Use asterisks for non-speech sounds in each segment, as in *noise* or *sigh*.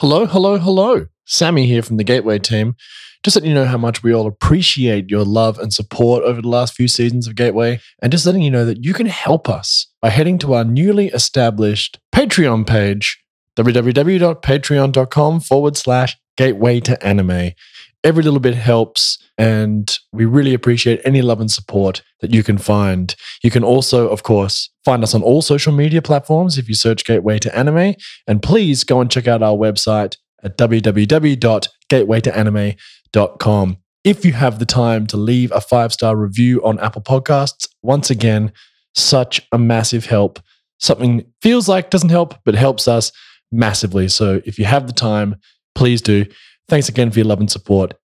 Hello, hello, hello. Sammy here from the Gateway team. Just letting you know how much we all appreciate your love and support over the last few seasons of Gateway, and just letting you know that you can help us by heading to our newly established Patreon page, www.patreon.com forward slash gateway to anime. Every little bit helps, and we really appreciate any love and support that you can find. You can also, of course, find us on all social media platforms if you search Gateway to Anime. And please go and check out our website at www.gatewaytoanime.com. If you have the time to leave a five star review on Apple Podcasts, once again, such a massive help. Something feels like doesn't help, but helps us massively. So if you have the time, please do. Thanks again for your love and support.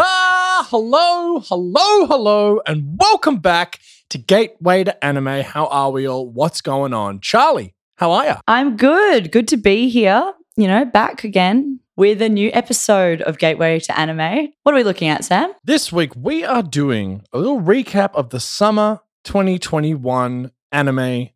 Ah, hello, hello, hello, and welcome back to Gateway to Anime. How are we all? What's going on? Charlie, how are you? I'm good. Good to be here. You know, back again with a new episode of Gateway to Anime. What are we looking at, Sam? This week we are doing a little recap of the summer 2021 anime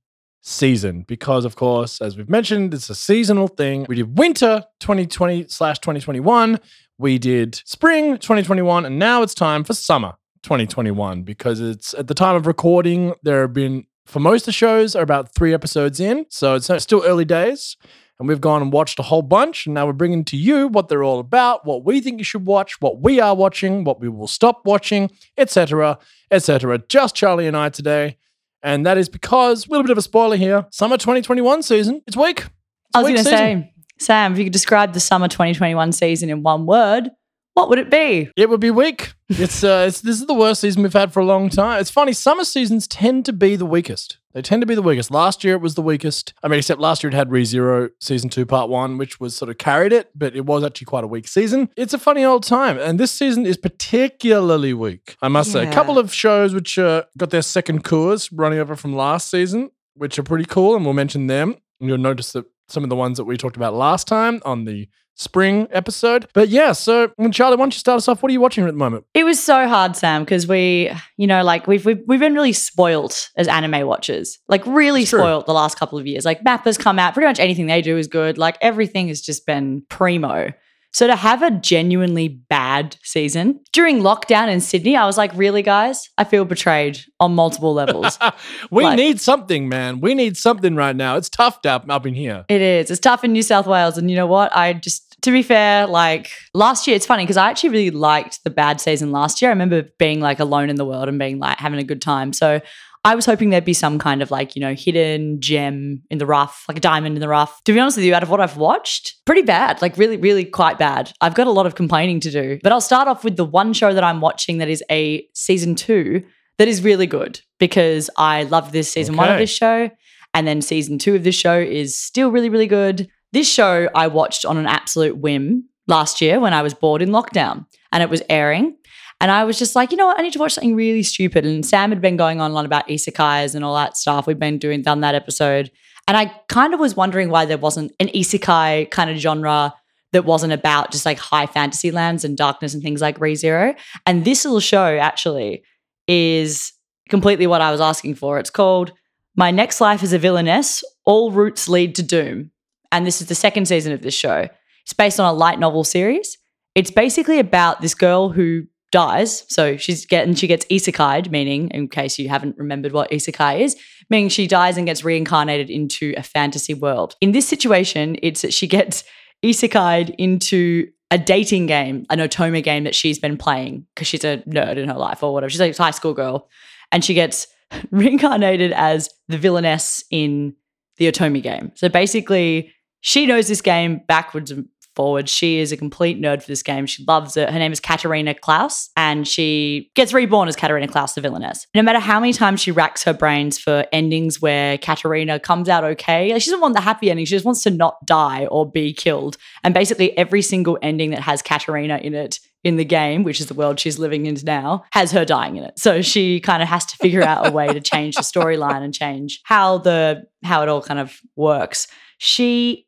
season because of course as we've mentioned it's a seasonal thing we did winter 2020 slash 2021 we did spring 2021 and now it's time for summer 2021 because it's at the time of recording there have been for most of the shows are about three episodes in so it's still early days and we've gone and watched a whole bunch and now we're bringing to you what they're all about what we think you should watch what we are watching what we will stop watching etc etc just charlie and i today and that is because a little bit of a spoiler here summer 2021 season. It's weak It's I was going to say, Sam, if you could describe the summer 2021 season in one word, what would it be? It would be weak. It's uh, it's this is the worst season we've had for a long time. It's funny. Summer seasons tend to be the weakest. They tend to be the weakest. Last year it was the weakest. I mean, except last year it had ReZero season two, part one, which was sort of carried it, but it was actually quite a weak season. It's a funny old time, and this season is particularly weak. I must say, a couple of shows which uh, got their second cours running over from last season, which are pretty cool, and we'll mention them. And you'll notice that some of the ones that we talked about last time on the spring episode. But yeah, so Charlie, why don't you start us off? What are you watching at the moment? It was so hard, Sam, because we, you know, like we've, we've we've been really spoilt as anime watchers. Like really spoilt the last couple of years. Like Mappa's come out, pretty much anything they do is good. Like everything has just been primo. So to have a genuinely bad season during lockdown in Sydney, I was like, really, guys? I feel betrayed on multiple levels. *laughs* we Like- need something, man. We need something right now. It's tough up, up in here. It is. It's tough in New South Wales. And you know what? I just, to be fair, like last year, it's funny because I actually really liked the bad season last year. I remember being like alone in the world and being like having a good time. So I was hoping there'd be some kind of like, you know, hidden gem in the rough, like a diamond in the rough. To be honest with you, out of what I've watched, pretty bad, like really, really quite bad. I've got a lot of complaining to do. But I'll start off with the one show that I'm watching that is a season two that is really good because I love this season one of this show. And then season two of this show is still really, really good. This show I watched on an absolute whim last year when I was bored in lockdown and it was airing. And I was just like, you know what? I need to watch something really stupid. And Sam had been going on a lot about isekais and all that stuff. We've been doing, done that episode. And I kind of was wondering why there wasn't an isekai kind of genre that wasn't about just like high fantasy lands and darkness and things like ReZero. And this little show actually is completely what I was asking for. It's called My Next Life as a Villainess All Routes Lead to Doom. And this is the second season of this show. It's based on a light novel series. It's basically about this girl who dies. So she's getting she gets isekai'd, meaning, in case you haven't remembered what isekai is, meaning she dies and gets reincarnated into a fantasy world. In this situation, it's that she gets isekai'd into a dating game, an otome game that she's been playing because she's a nerd in her life or whatever. She's like a high school girl, and she gets *laughs* reincarnated as the villainess in the otome game. So basically, she knows this game backwards and forwards. She is a complete nerd for this game. She loves it. Her name is Katarina Klaus, and she gets reborn as Katarina Klaus, the villainess. No matter how many times she racks her brains for endings where Katarina comes out okay, like she doesn't want the happy ending. She just wants to not die or be killed. And basically, every single ending that has Katarina in it in the game, which is the world she's living in now, has her dying in it. So she kind of has to figure out a way to change the storyline and change how the how it all kind of works. she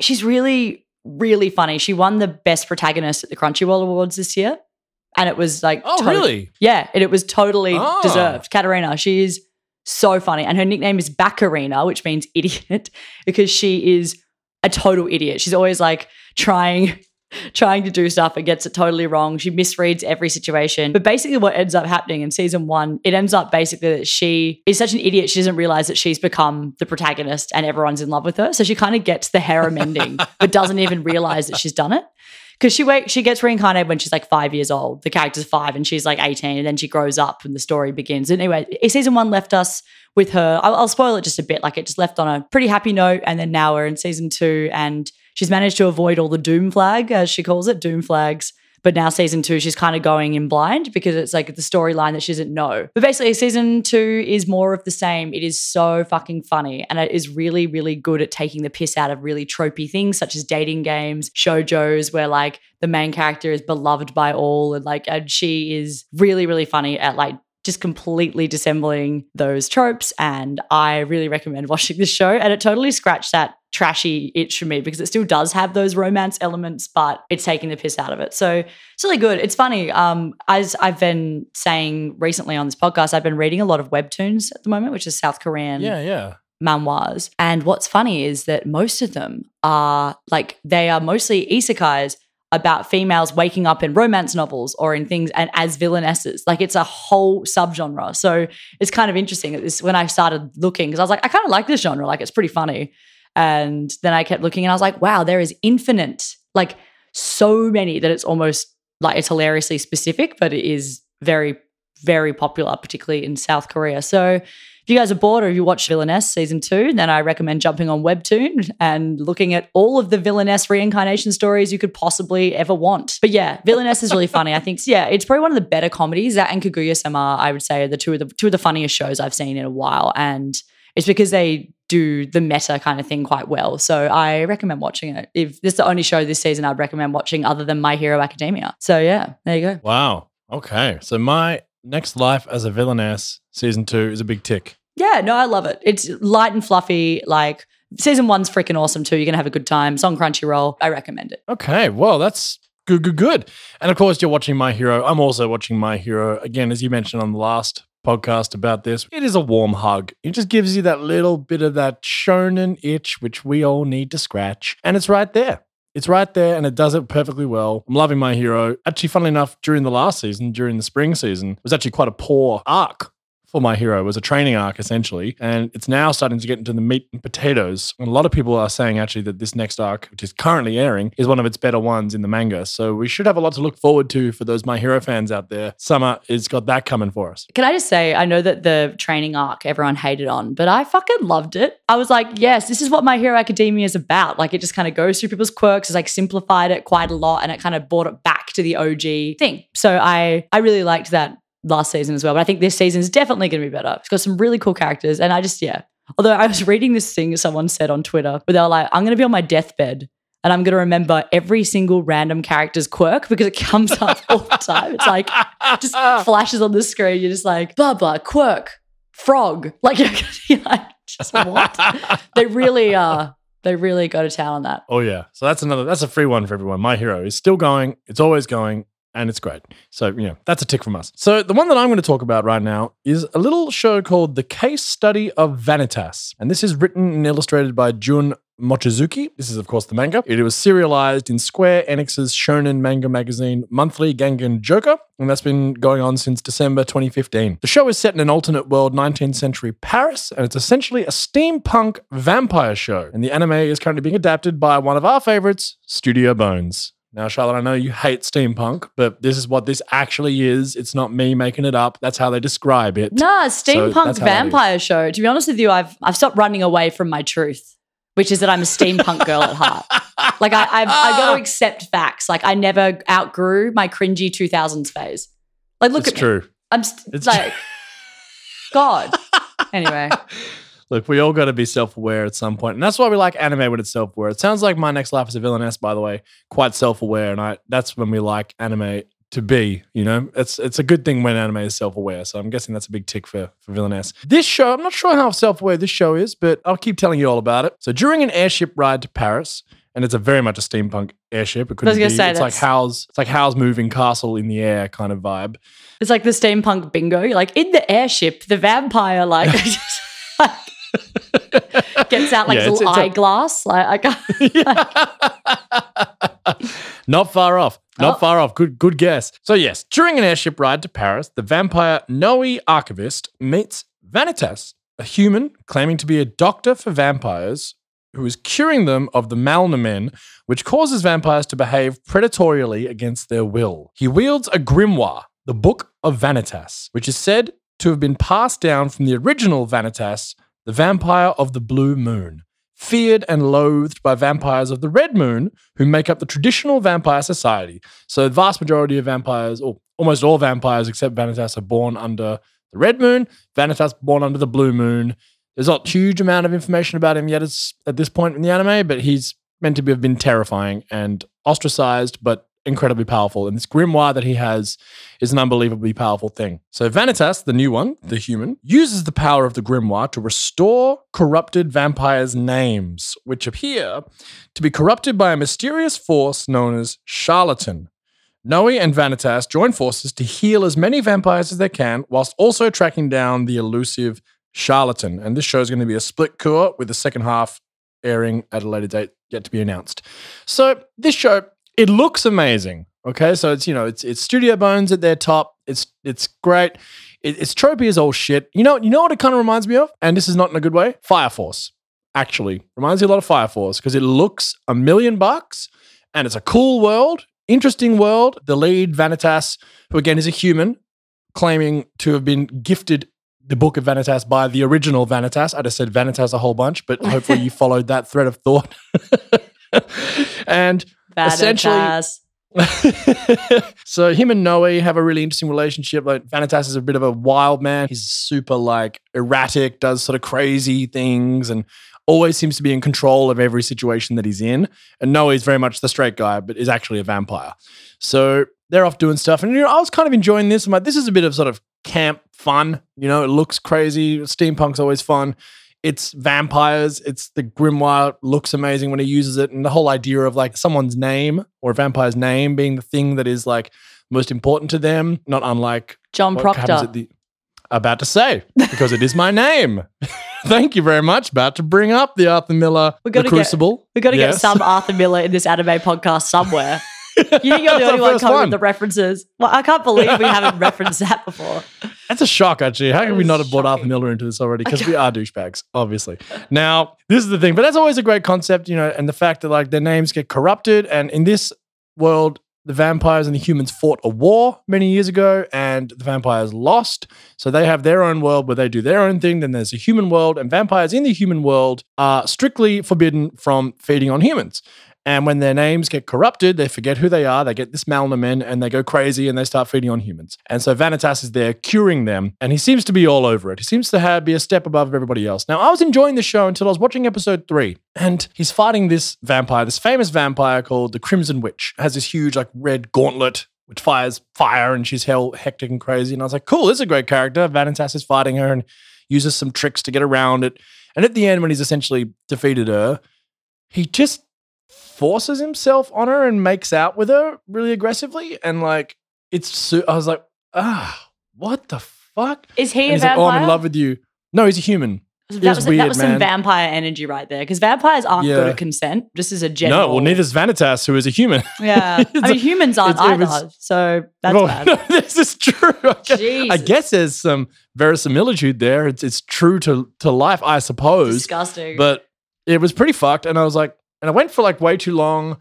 she's really really funny. She won the best protagonist at the Crunchyroll Awards this year, and it was like Oh, to- really? yeah, and it was totally Ah. deserved. Katarina, she is so funny, and her nickname is Bakarina, which means *laughs* idiot, because she is a total idiot. She's always like trying. *laughs* Trying to do stuff and gets it totally wrong. She misreads every situation. But basically, what ends up happening in season one, it ends up basically that she is such an idiot, she doesn't realize that she's become the protagonist and everyone's in love with her. So she kind of gets the harem ending, *laughs* but doesn't even realize that she's done it because she wait, she gets reincarnated when she's like five years old. The character's five and she's like 18, and then she grows up and the story begins. Anyway, season one left us with her. I'll, I'll spoil it just a bit. Like it just left on a pretty happy note, and then now we're in season two, and she's managed to avoid all the doom flag, as she calls it, doom flags. But now season two, she's kind of going in blind because it's like the storyline that she doesn't know. But basically, season two is more of the same. It is so fucking funny, and it is really, really good at taking the piss out of really tropey things such as dating games, shojos, where like the main character is beloved by all, and like and she is really, really funny at like just completely dissembling those tropes. And I really recommend watching this show. And it totally scratched that trashy itch for me because it still does have those romance elements, but it's taking the piss out of it. So it's really good. It's funny. Um, as I've been saying recently on this podcast, I've been reading a lot of webtoons at the moment, which is South Korean Yeah, yeah. manhwas. And what's funny is that most of them are like they are mostly isekais about females waking up in romance novels or in things and as villainesses. Like it's a whole subgenre. So it's kind of interesting that this when I started looking because I was like, I kind of like this genre. Like it's pretty funny. And then I kept looking and I was like, wow, there is infinite, like so many that it's almost like it's hilariously specific, but it is very, very popular, particularly in South Korea. So if you guys are bored or if you watch Villainess season two, then I recommend jumping on Webtoon and looking at all of the Villainess reincarnation stories you could possibly ever want. But yeah, Villainess is really funny. I think, *laughs* yeah, it's probably one of the better comedies. That and Kaguya Sama, I would say, are the two of the two of the funniest shows I've seen in a while. And it's because they do the meta kind of thing quite well. So I recommend watching it. If this is the only show this season I'd recommend watching other than My Hero Academia. So yeah, there you go. Wow. Okay. So my next life as a villainess, season two, is a big tick. Yeah, no, I love it. It's light and fluffy. Like season one's freaking awesome too. You're gonna have a good time. It's on Crunchyroll. I recommend it. Okay. Well, that's good, good, good. And of course, you're watching My Hero. I'm also watching My Hero. Again, as you mentioned on the last podcast about this, it is a warm hug. It just gives you that little bit of that shonen itch, which we all need to scratch. And it's right there. It's right there and it does it perfectly well. I'm loving my hero. Actually, funnily enough, during the last season, during the spring season, it was actually quite a poor arc for my hero. Was a training arc essentially. And it's now starting to get into the meat and potatoes. And a lot of people are saying actually that this next arc, which is currently airing, is one of its better ones in the manga. So we should have a lot to look forward to for those My Hero fans out there. Summer has got that coming for us. Can I just say, I know that the training arc everyone hated on, but I fucking loved it. I was like, yes, this is what My Hero Academia is about. Like, it just kind of goes through people's quirks. It's like simplified it quite a lot, and it kind of brought it back to the OG thing. So I, I really liked that last season as well. But I think this season is definitely going to be better. It's got some really cool characters, and I just, yeah. Although I was reading this thing someone said on Twitter, where they were like, "I'm going to be on my deathbed." And I'm going to remember every single random character's quirk because it comes up all the time. It's like, just *laughs* flashes on the screen. You're just like, blah, blah, quirk, frog. *laughs* Like, you're, like, just what? *laughs* they really are. They really go to town on that. Oh yeah. So that's another that's a free one for everyone. My hero is still going. It's always going. And it's great. So, you know, that's a tick from us. So, the one that I'm going to talk about right now is a little show called The Case Study of Vanitas. And this is written and illustrated by Jun Mochizuki. This is, of course, the manga. It was serialized in Square Enix's shonen manga magazine, Monthly Gangan Joker, and that's been going on since December 2015. The show is set in an alternate world, 19th century Paris, and it's essentially a steampunk vampire show. And the anime is currently being adapted by one of our favorites, Studio Bones. Now, Charlotte, I know you hate steampunk, but this is what this actually is. It's not me making it up. That's how they describe it. Nah, steampunk that's how that is. vampire show. To be honest with you, I've I've stopped running away from my truth, which is that I'm a steampunk girl at heart. *laughs* Like I, I've I've got to ah. accept facts. Like I never outgrew my cringy 2000s phase. Like look it's at me. true. I'm st- It's like, God. Anyway, *laughs* Look, we all got to be self aware at some point, and that's why we like anime when it's self aware. It sounds like my next life as a villainess, by the way, quite self aware, and I that's when we like anime to be. You know, it's it's a good thing when anime is self aware. So I'm guessing that's a big tick for for villainess. This show, I'm not sure how self aware this show is, but I'll keep telling you all about it. So during an airship ride to Paris. And it's a very much a steampunk airship. It could be. say, it's like Howl's. It's like Howl's moving castle in the air kind of vibe. It's like the steampunk bingo. You're like in the airship, the vampire like, *laughs* *laughs* *laughs* gets out like Yeah, a it's- little it's a- eyeglass. Like I can't. *laughs* *laughs* Not far off. Not Oh. far off. Good good guess. So yes, during an airship ride to Paris, the vampire Noe Archiviste meets Vanitas, a human claiming to be a doctor for vampires who is curing them of the malnomen, which causes vampires to behave predatorially against their will. He wields a grimoire, the Book of Vanitas, which is said to have been passed down from the original Vanitas, the vampire of the blue moon feared and loathed by vampires of the Red Moon, who make up the traditional vampire society. So, the vast majority of vampires, or almost all vampires except Vanitas, are born under the Red Moon. Vanitas born under the Blue Moon. There's not a huge amount of information about him yet at this point in the anime, but he's meant to have been terrifying and ostracized, but incredibly powerful. And this grimoire that he has is an unbelievably powerful thing. So Vanitas, the new one, the human, uses the power of the grimoire to restore corrupted vampires' names, which appear to be corrupted by a mysterious force known as Charlatan. Noe and Vanitas join forces to heal as many vampires as they can, whilst also tracking down the elusive Charlatan. And this show is going to be a split cour with the second half airing at a later date yet to be announced. So this show, it looks amazing. Okay, so it's you know it's it's Studio Bones at their top. It's it's great. It, it's tropey as all shit. You know you know what it kind of reminds me of, and this is not in a good way. Fire Force actually reminds me a lot of Fire Force because it looks a million bucks, and it's a cool world, interesting world. The lead Vanitas, who again is a human, claiming to have been gifted the book of Vanitas by the original Vanitas. I just said Vanitas a whole bunch, but hopefully you *laughs* followed that thread of thought. *laughs* and Essentially- Vanitas. *laughs* so him and Noe have a really interesting relationship. Like Vanitas is a bit of a wild man. He's super like erratic, does sort of crazy things, and always seems to be in control of every situation that he's in. And Noe is very much the straight guy, but is actually a vampire. So they're off doing stuff. And you know, I was kind of enjoying this. I'm like, this is a bit of sort of camp fun. You know, it looks crazy. Steampunk's always fun. It's vampires. It's the grimoire looks amazing when he uses it, and the whole idea of like someone's name or a vampire's name being the thing that is like most important to them, not unlike John Proctor. the about to say because it is my name. *laughs* Thank you very much. About to bring up the Arthur Miller We the gotta get- Crucible. We've got to Yes. get some *laughs* Arthur Miller in this anime podcast somewhere. You think you're the only one coming with the references? Well, I can't believe we haven't *laughs* referenced that before. That's a shock, actually. How can we not have brought Arthur. Miller into this already? Because we are douchebags, obviously. Now, this is the thing, but that's always a great concept, you know, and the fact that like their names get corrupted, and in this world, the vampires and the humans fought a war many years ago, and the vampires lost. So they have their own world where they do their own thing. Then there's a human world, and vampires in the human world are strictly forbidden from feeding on humans. And when their names get corrupted, they forget who they are. They get this malnomen and they go crazy and they start feeding on humans. And so Vanitas is there curing them. And he seems to be all over it. He seems to have, be a step above everybody else. Now, I was enjoying the show until I was watching episode three. And he's fighting this vampire, this famous vampire called the Crimson Witch. Has this huge, like, red gauntlet which fires fire and she's hell hectic and crazy. And I was like, cool, this is a great character. Vanitas is fighting her and uses some tricks to get around it. And at the end, when he's essentially defeated her, he just forces himself on her and makes out with her really aggressively. And like, it's, su- I was like, ah, what the fuck? Is he And a he's like, vampire? oh, I'm in love with you. No, he's a human. that was was, weird, that was some vampire energy right there. Because vampires aren't Yeah. good at consent. Just as a general. No, well, neither's Vanitas, who is a human. *laughs* Yeah. *laughs* I mean, a- humans aren't either. was- so that's Well, bad. *laughs* no, this is true. I guess, I guess there's some verisimilitude there. It's, it's true to, to life, I suppose. Disgusting. but it was pretty fucked. And I was like, and I went for like way too long.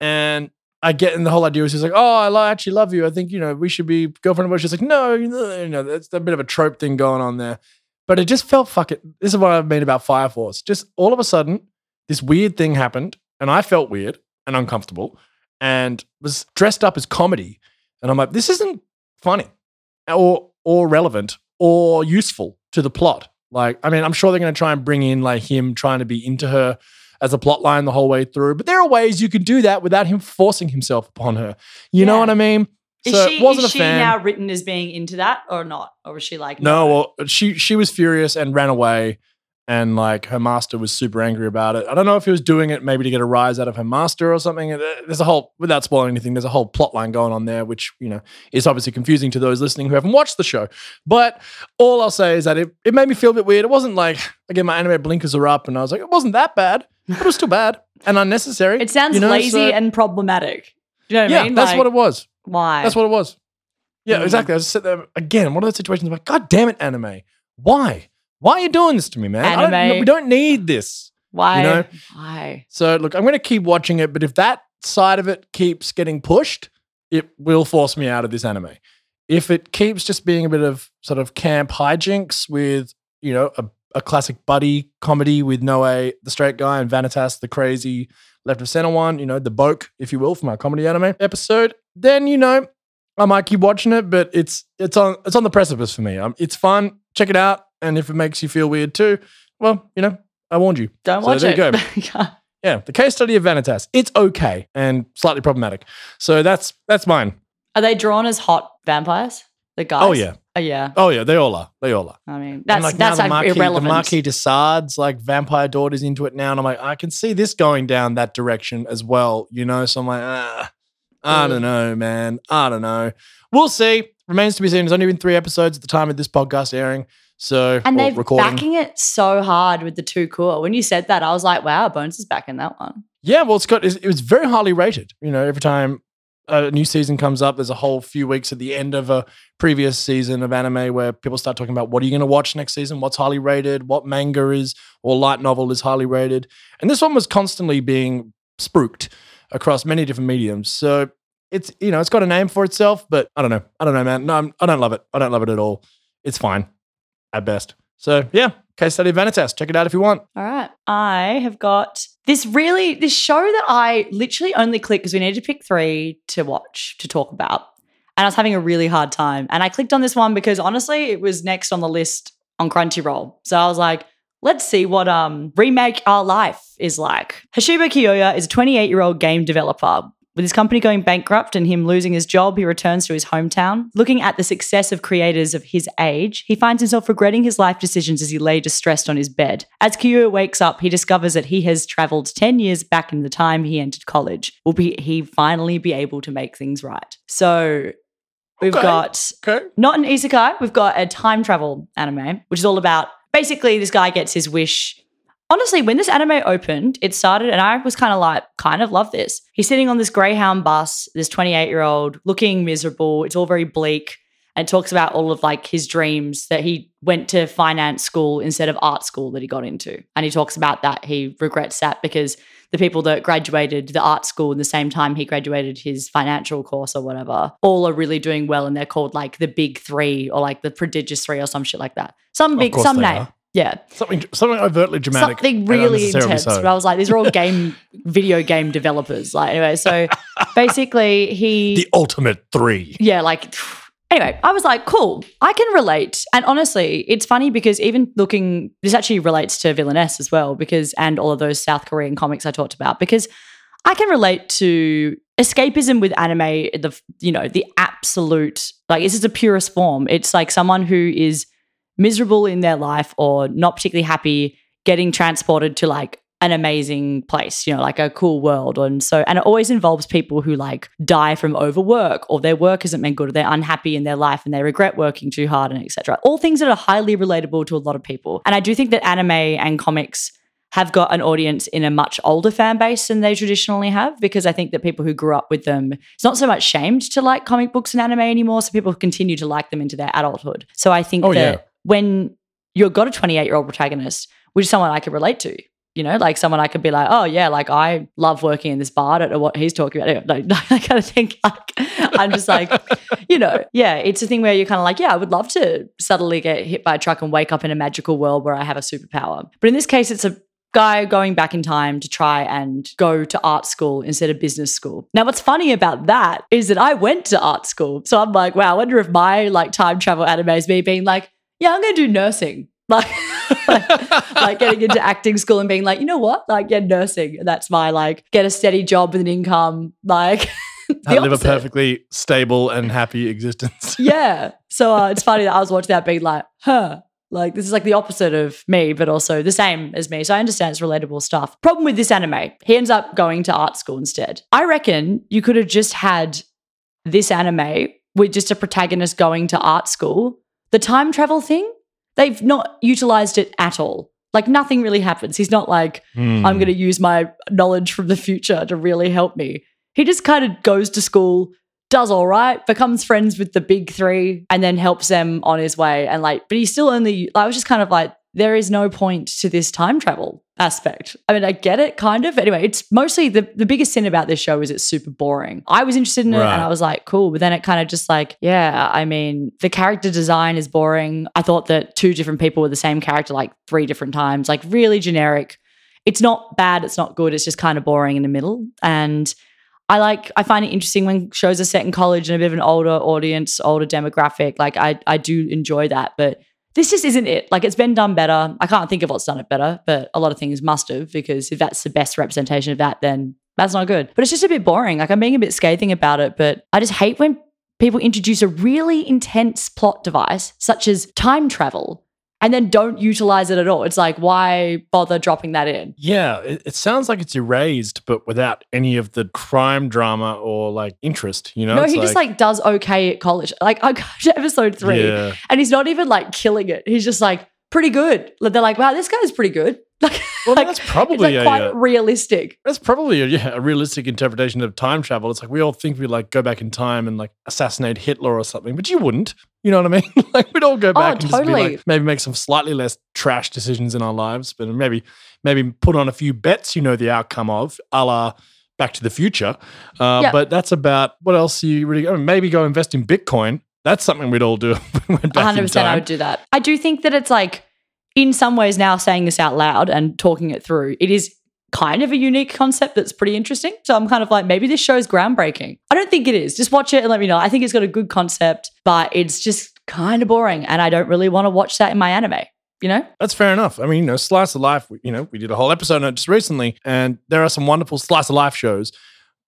And I get, in the whole idea was just like, oh, I actually love you. I think, you know, we should be girlfriend. But she's like, no, you know, you know, that's a bit of a trope thing going on there. But it just felt fucking, this is what I mean about Fire Force. Just all of a sudden, this weird thing happened. And I felt weird and uncomfortable and was dressed up as comedy. And I'm like, this isn't funny or, or relevant or useful to the plot. Like, I mean, I'm sure they're going to try and bring in like him trying to be into her as a plot line the whole way through. But there are ways you can do that without him forcing himself upon her. You know what I mean? Is so she, wasn't is she now written as being into that or not? Or was she like, No, well, she she was furious and ran away, and like her master was super angry about it. I don't know if he was doing it maybe to get a rise out of her master or something. Uh, There's a whole, without spoiling anything, there's a whole plot line going on there, which you know is obviously confusing to those listening who haven't watched the show. But all I'll say is that it, it made me feel a bit weird. It wasn't like again my anime blinkers are up, and I was like, it wasn't that bad, but it was still bad and unnecessary. It sounds you know, lazy so- and problematic. Do you know what yeah, I mean? that's Like, what it was. Why? That's what it was. Yeah, Mm. exactly. I just sit there again. One of those situations like, God damn it, anime. Why? Why are you doing this to me, man? I don't- we don't need this. Why? you know? Why? So look, I'm going to keep watching it, but if that side of it keeps getting pushed, it will force me out of this anime. If it keeps just being a bit of sort of camp hijinks with, you know, a, a classic buddy comedy with Noe, the straight guy, and Vanitas, the crazy left of center one, you know, the Boke, if you will, from our comedy anime episode, then you know, I might keep watching it, but it's it's on it's on the precipice for me. Um, it's fun. Check it out, and if it makes you feel weird too, well, you know, I warned you. Don't So watch there it. you go. *laughs* Yeah, the case study of Vanitas. It's okay and slightly problematic. So that's that's mine. Are they drawn as hot vampires? The guys? Oh yeah, Oh yeah. oh yeah. They all are. They all are. I mean, that's like now that's the like Marquis, irrelevant. The Marquis de Sades, like vampire daughter's into it now, and I'm like, I can see this going down that direction as well. You know, so I'm like, ah, I don't know, man. I don't know. We'll see. Remains to be seen. There's only been three episodes at the time of this podcast airing. So and they're recording. backing it so hard with the two cool. When you said that, I was like, wow, Bones is backing that one. Yeah, well, it's got it was very highly rated. You know, every time a new season comes up, there's a whole few weeks at the end of a previous season of anime where people start talking about what are you going to watch next season, what's highly rated, what manga is or light novel is highly rated, and this one was constantly being spruiked across many different mediums. So it's you know it's got a name for itself, but I don't know, I don't know, man. No, I'm, I don't love it. I don't love it at all. It's fine at best. So yeah, case study of Vanitas. Check it out if you want. All right. I have got this really this show that I literally only clicked because we needed to pick three to watch to talk about. And I was having a really hard time. And I clicked on this one because honestly, it was next on the list on Crunchyroll. So I was like, let's see what um remake our life is like. Hashiba Kyoya is a 28-year-old game developer. With his company going bankrupt and him losing his job, he returns to his hometown. Looking at the success of creators of his age, he finds himself regretting his life decisions as he lay distressed on his bed. As Kyo wakes up, he discovers that he has traveled 10 years back in the time he entered college. Will be he finally be able to make things right? So we've Okay. got Okay. not an isekai, we've got a time travel anime, which is all about basically this guy gets his wish. Honestly, when this anime opened, it started, and I was kind of like, kind of love this. He's sitting on this Greyhound bus, this 28 year old, looking miserable. It's all very bleak. And talks about all of like his dreams that he went to finance school instead of art school that he got into. And he talks about that. He regrets that because the people that graduated the art school in the same time he graduated his financial course or whatever, all are really doing well. And they're called like the big three or like the prodigious three or some shit like that. Some big, some name. are. Yeah. Something something overtly dramatic. Something really intense. so. But I was like, these are all game, *laughs* video game developers. Like, anyway, so *laughs* basically he. the ultimate three. yeah, like *sighs* anyway, I was like, cool, I can relate. And honestly, it's funny because even looking, this actually relates to Villainess as well, because and all of those South Korean comics I talked about, because I can relate to escapism with anime, the you know, the absolute like this is a purest form. It's like someone who is miserable in their life or not particularly happy getting transported to like an amazing place, you know, like a cool world. And so, and it always involves people who like die from overwork or their work hasn't been good or they're unhappy in their life and they regret working too hard and etc. All things that are highly relatable to a lot of people. And I do think that anime and comics have got an audience in a much older fan base than they traditionally have because I think that people who grew up with them, it's not so much shamed to like comic books and anime anymore. So people continue to like them into their adulthood. So I think Oh, that yeah. When you've got a 28 year old protagonist, which is someone I could relate to, you know, like someone I could be like, oh yeah, like I love working in this bar. I don't know what he's talking about. No, *laughs* no, I kind of think like I'm just like, *laughs* you know, yeah, it's a thing where you're kind of like, yeah, I would love to suddenly get hit by a truck and wake up in a magical world where I have a superpower. But in this case, it's a guy going back in time to try and go to art school instead of business school. Now, what's funny about that is that I went to art school. So I'm like, wow, I wonder if my like time travel anime is me being like, yeah, I'm going to do nursing. *laughs* Like, like, like getting into acting school and being like, you know what? Like, yeah, nursing. That's my like, get a steady job with an income. *laughs* Like, live a perfectly stable and happy existence. *laughs* yeah. So uh, it's funny that I was watching that being like, huh. Like this is like the opposite of me, but also the same as me. So I understand it's relatable stuff. Problem with this anime, he ends up going to art school instead. I reckon you could have just had this anime with just a protagonist going to art school. The time travel thing, they've not utilized it at all. Like nothing really happens. He's not like, Hmm. I'm going to use my knowledge from the future to really help me. He just kind of goes to school, does all right, becomes friends with the big three, and then helps them on his way. And like, but he's still only, I was just kind of like, there is no point to this time travel aspect. I mean, I get it kind of. Anyway, it's mostly the, the biggest sin about this show is it's super boring. I was interested in it Right. and I was like, cool. But then it kind of just like, yeah, I mean, the character design is boring. I thought that two different people were the same character like three different times, like really generic it's not bad, it's not good, it's just kind of boring in the middle. And I like I find it interesting when shows are set in college and a bit of an older audience, older demographic. Like I I do enjoy that, but this just isn't it. Like it's been done better. I can't think of what's done it better, but a lot of things must have because if that's the best representation of that, then that's not good. But it's just a bit boring. Like I'm being a bit scathing about it, but I just hate when people introduce a really intense plot device such as time travel and then don't utilize it at all. It's like why bother dropping that in? Yeah, it, it sounds like it's erased, but without any of the crime drama or like interest. You know, no, he just like does okay at college. Like I got *laughs* episode three, Yeah, and he's not even like killing it. He's just like pretty good. They're like, wow, this guy's pretty good. *laughs* Like, well, like, that's it's probably like quite uh, realistic. that's probably a, yeah, a realistic interpretation of time travel. It's like we all think we like go back in time and like assassinate Hitler or something, but you wouldn't. You know what I mean? *laughs* like we'd all go back and just be Oh, like maybe make some slightly less trash decisions in our lives, but maybe maybe put on a few bets you know the outcome of, a la Back to the Future. Uh. But that's about what else you really. I mean, maybe go invest in Bitcoin. That's something we'd all do. *laughs* we went back in 100% I would do that. I do think that it's like, in some ways, now saying this out loud and talking it through, it is kind of a unique concept that's pretty interesting. So I'm kind of like, maybe this show's groundbreaking. I don't think it is. Just watch it and let me know. I think it's got a good concept, but it's just kind of boring. And I don't really want to watch that in my anime, you know? That's fair enough. I mean, you know, slice of life. You know, we did a whole episode on it just recently, and there are some wonderful slice of life shows,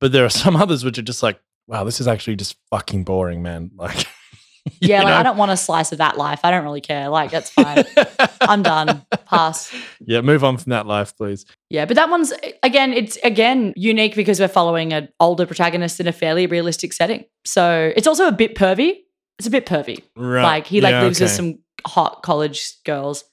but there are *laughs* some others which are just like, wow, this is actually just fucking boring, man. Like, *laughs* Yeah, like I don't want a slice of that life. I don't really care. Like, that's fine. *laughs* I'm done. Pass. yeah, move on from that life, please. Yeah, but that one's again, it's again unique because we're following an older protagonist in a fairly realistic setting. So it's also a bit pervy. It's a bit pervy. Right. Like he like Yeah, lives with some hot college girls.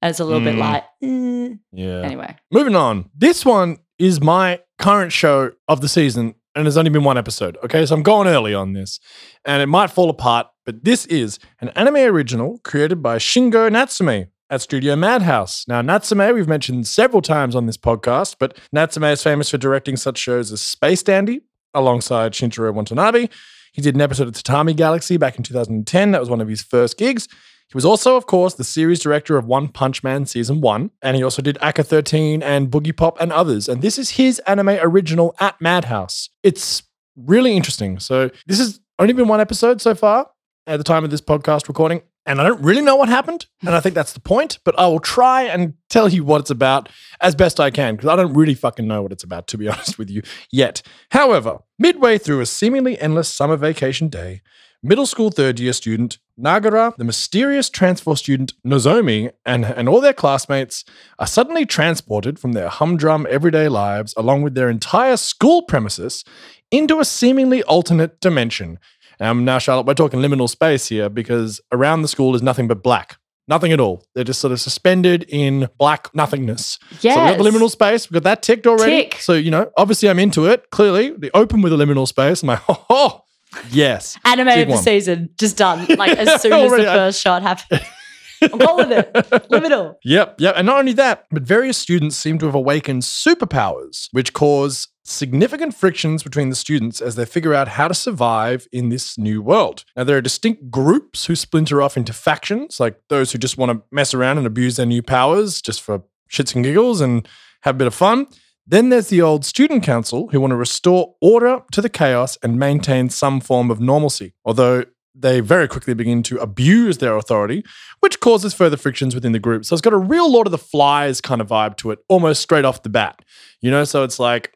And it's a little bit Mm. like eh. Yeah. anyway. Moving on. This one is my current show of the season, and there's only been one episode. Okay, so I'm going early on this, and it might fall apart, but this is an anime original created by Shingo Natsume at Studio Madhouse. Now, Natsume, we've mentioned several times on this podcast, but Natsume is famous for directing such shows as Space Dandy alongside Shinichiro Watanabe. He did an episode of Tatami Galaxy back in 2010. That was one of his first gigs. He was also, of course, the series director of One Punch Man Season 1, and he also did ACCA 13 and Boogiepop and others. And this is his anime original at Madhouse. It's really interesting. So, this has only been one episode so far at the time of this podcast recording, and I don't really know what happened. And I think that's the point, but I will try and tell you what it's about as best I can, because I don't really fucking know what it's about, to be *laughs* honest with you, yet. However, midway through a seemingly endless summer vacation day, middle school third year student Nagara, the mysterious transfer student Nozomi, and, and all their classmates are suddenly transported from their humdrum everyday lives, along with their entire school premises, into a seemingly alternate dimension. Um, now, Charlotte, we're talking liminal space here because around the school is nothing but black. Nothing at all. They're just sort of suspended in black nothingness. Yes. So we got the liminal space. We've got that ticked already. Tick. So you know, obviously, I'm into it. Clearly, they open with a liminal space. I'm like, oh, oh yes. Anime of the one. season, just done. Like as *laughs* soon as the first shot happened. I'm going with it. Liminal. *laughs* Yep, yep. And not only that, but various students seem to have awakened superpowers, which cause significant frictions between the students as they figure out how to survive in this new world. Now, there are distinct groups who splinter off into factions, like those who just want to mess around and abuse their new powers just for shits and giggles and have a bit of fun. Then there's the old student council who want to restore order to the chaos and maintain some form of normalcy, although they very quickly begin to abuse their authority, which causes further frictions within the group. So it's got a real Lord of the Flies kind of vibe to it, almost straight off the bat. You know, so it's like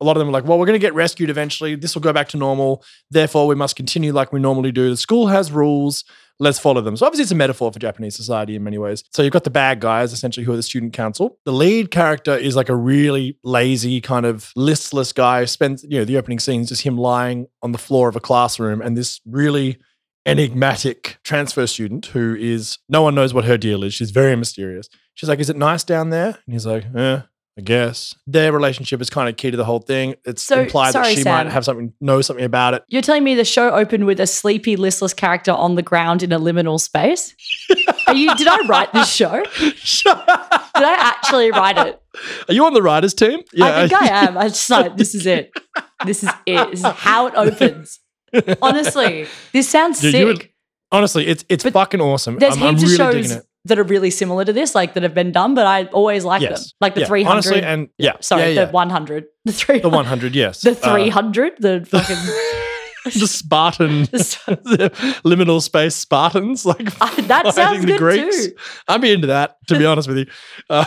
a lot of them are like, well, we're going to get rescued eventually. This will go back to normal. Therefore, we must continue like we normally do. The school has rules. Let's follow them. So obviously, it's a metaphor for Japanese society in many ways. So you've got the bad guys, essentially, who are the student council. The lead character is like a really lazy, kind of listless guy. Spends, you know, the opening scenes just him lying on the floor of a classroom, and this really enigmatic transfer student who is no one knows what her deal is. She's very mysterious. She's like, "Is it nice down there?" And he's like, "Eh." I guess their relationship is kind of key to the whole thing. It's So, implied that she Sam. might have something, know something about it. You're telling me the show opened with a sleepy, listless character on the ground in a liminal space? Are you? Did I write this show? *laughs* Did I actually write it? Are you on the writers' team? I think I am. I just like this is it. This is it. This is how it opens. Honestly, *laughs* this sounds Dude, sick. you would- Honestly, it's it's But fucking awesome. There's I'm, I'm heaps really of shows that are really similar to this, like that have been done, but I always like them. Like the Yeah, 300. Honestly, and yeah, sorry, yeah, yeah. *laughs* the 100. The 300. the 100, yes, The Uh, 300. the fucking. *laughs* the Spartan, the- liminal space Spartans, like Ah, that fighting sounds the good Greeks. too. I'd be into that, to be honest with you. Uh,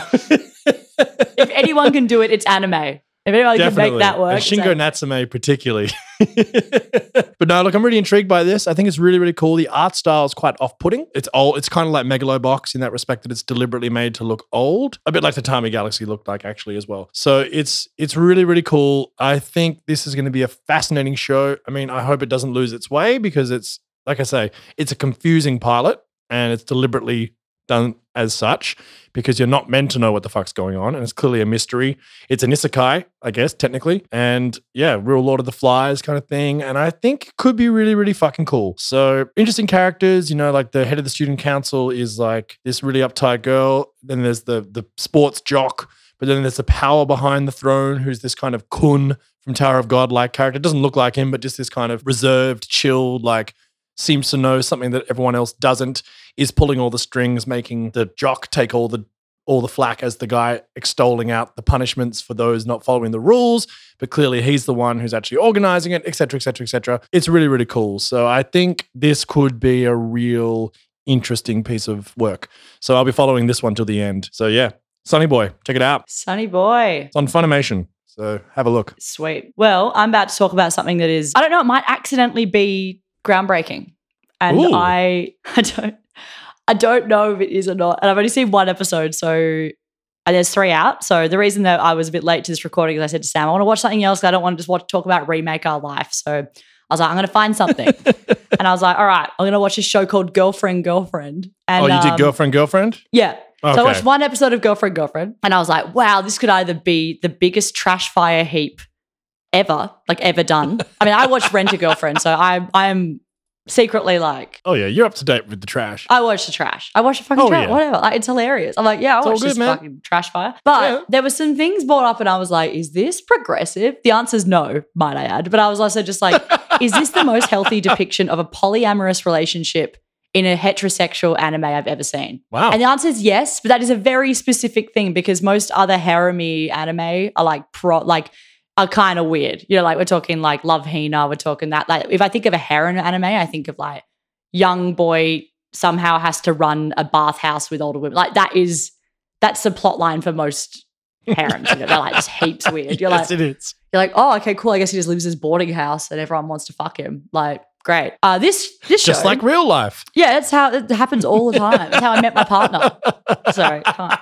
If anyone can do it, it's anime. If anyone can make that work. And Shingo anime. Natsume particularly. *laughs* but no, look, I'm really intrigued by this. I think it's really, really cool. The art style is quite off-putting. It's old. It's kind of like Megalobox in that respect that it's deliberately made to look old, a bit like the Tatami Galaxy looked like actually as well. So it's it's really, really cool. I think this is going to be a fascinating show. I mean, I hope it doesn't lose its way because it's like I say, it's a confusing pilot and it's deliberately done as such because you're not meant to know what the fuck's going on and it's clearly a mystery. It's an isekai, I guess, technically. And yeah, real Lord of the Flies kind of thing. And I think it could be really, really fucking cool. So interesting characters, you know, like the head of the student council is like this really uptight girl. Then there's the the sports jock, but then there's the power behind the throne, who's this kind of Khun from Tower of God like character. Doesn't look like him, but just this kind of reserved, chilled, like seems to know something that everyone else doesn't is pulling all the strings, making the jock take all the all the flack as the guy extolling out the punishments for those not following the rules. But clearly, he's the one who's actually organizing it, etc., etc., etc. It's really, really cool. So I think this could be a real interesting piece of work. So I'll be following this one till the end. So yeah, Sunny Boy, check it out. Sunny boy. It's on Funimation. So have a look. Sweet. Well, I'm about to talk about something that is, I don't know, it might accidentally be groundbreaking. And Ooh. I, *laughs* I don't, I don't know if it is or not. And I've only seen one episode, so and there's three out. So the reason that I was a bit late to this recording is I said to Sam, I want to watch something else. 'cause I don't want to just watch talk about remake our life. So I was like, I'm going to find something. *laughs* and I was like, all right, I'm going to watch a show called Girlfriend Girlfriend. And oh, you um, did girlfriend, girlfriend? Yeah. So I watched one episode of Girlfriend Girlfriend and I was like, wow, this could either be the biggest trash fire heap ever, like ever done. I mean, I watched Rent a Girlfriend, so I I'm secretly like Oh yeah, you're up to date with the trash. I watched the trash. I watched the fucking Oh, trash. yeah. Whatever. Like, it's hilarious. I'm like, yeah, I It's all good, this man. fucking trash fire. But Yeah. there were some things brought up, and I was like, is this progressive? The answer is no, might I add. But I was also just like, *laughs* is this the most healthy depiction of a polyamorous relationship in a heterosexual anime I've ever seen? Wow. And the answer is yes, but that is a very specific thing because most other harem anime are like pro like are kind of weird. You know, like we're talking like Love Hina, we're talking that. Like if I think of a harem anime, I think of like young boy somehow has to run a bathhouse with older women. Like that is that's the plot line for most harems. you know, they're like just heaps *laughs* weird. You're yes, like it is. you're like, oh, okay, cool. I guess he just lives in his boarding house and everyone wants to fuck him. Like, great. Uh, this this show, Just like real life. yeah, that's how it happens all the time. That's how I met my partner. *laughs* Sorry, can't.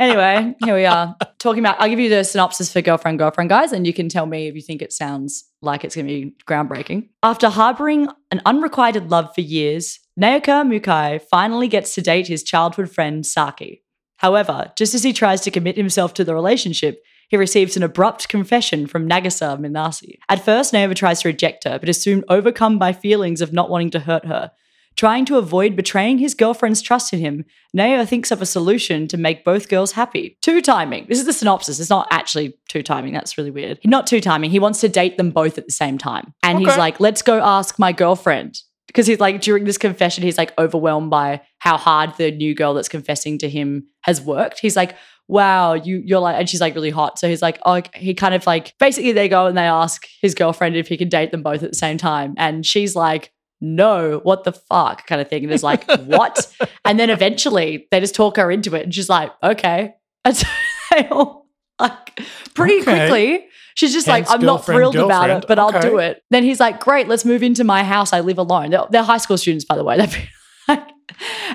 Anyway, here we are talking about. I'll give you the synopsis for Girlfriend, Girlfriend, guys, and you can tell me if you think it sounds like it's going to be groundbreaking. After harboring an unrequited love for years, Naoya Mukai finally gets to date his childhood friend Saki. However, just as he tries to commit himself to the relationship, he receives an abrupt confession from Nagisa Minase. At first, Naoya tries to reject her, but is soon overcome by feelings of not wanting to hurt her. Trying to avoid betraying his girlfriend's trust in him, Neo thinks of a solution to make both girls happy. Two timing. This is the synopsis. It's not actually two timing. That's really weird. Not two timing. He wants to date them both at the same time. And he's like, let's go ask my girlfriend. Because he's like, during this confession, he's like overwhelmed by how hard the new girl that's confessing to him has worked. He's like, wow, you you're like, and she's like really hot. So he's like, oh, he kind of like basically they go and they ask his girlfriend if he can date them both at the same time. And she's like, no, what the fuck kind of thing. And there's like, what? *laughs* And then eventually they just talk her into it. And she's like, okay. *laughs* And so they all like pretty Okay. quickly. She's just like, I'm not girlfriend, thrilled about it, but I'll do it. Then he's like, great, let's move into my house. I live alone. They're, they're high school students, by the way. *laughs* Like,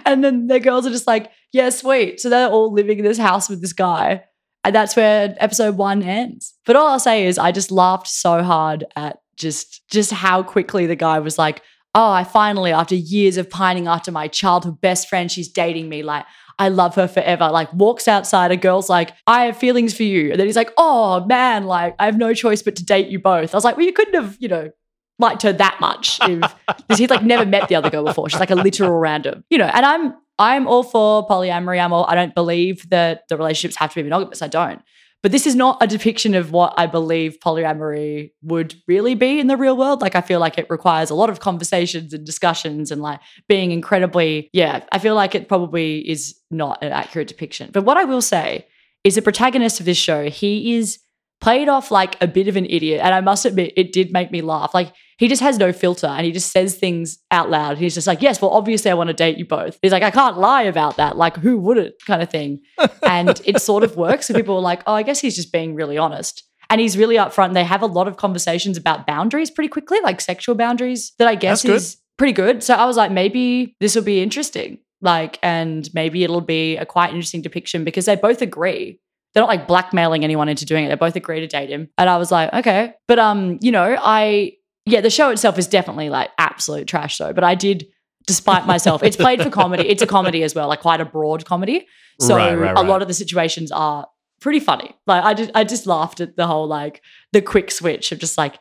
and then the girls are just like, yeah, sweet. So they're all living in this house with this guy. And that's where episode one ends. But all I'll say is I just laughed so hard at just just how quickly the guy was like, oh, I finally, after years of pining after my childhood best friend, she's dating me. Like, I love her forever. Like, walks outside, a girl's like, I have feelings for you. And then he's like, oh man, like, I have no choice but to date you both. I was like, well, you couldn't have, you know, liked her that much because *laughs* he'd like never met the other girl before. She's like a literal random, you know. And I'm I'm all for polyamory. I'm all I don't believe that the relationships have to be monogamous. I don't. But this is not a depiction of what I believe polyamory would really be in the real world. Like I feel like it requires a lot of conversations and discussions and like being incredibly, yeah, I feel like it probably is not an accurate depiction. But what I will say is the protagonist of this show, he is played off like a bit of an idiot. And I must admit, it did make me laugh. Like he just has no filter and he just says things out loud. He's just like, yes, well, obviously I want to date you both. He's like, I can't lie about that. Like, who wouldn't kind of thing. *laughs* and it sort of works. So people are like, oh, I guess he's just being really honest. And he's really upfront. And They have a lot of conversations about boundaries pretty quickly, like sexual boundaries that I guess is pretty good. So I was like, maybe this will be interesting. Like, and maybe it'll be a quite interesting depiction because they both agree. They're not like blackmailing anyone into doing it. They both agree to date him. And I was like, okay. But um, you know, I yeah, the show itself is definitely like absolute trash though. But I did, despite myself, it's played for comedy. It's a comedy as well, like quite a broad comedy. So Right, right, a lot of the situations are pretty funny. Like I just I just laughed at the whole like the quick switch of just like,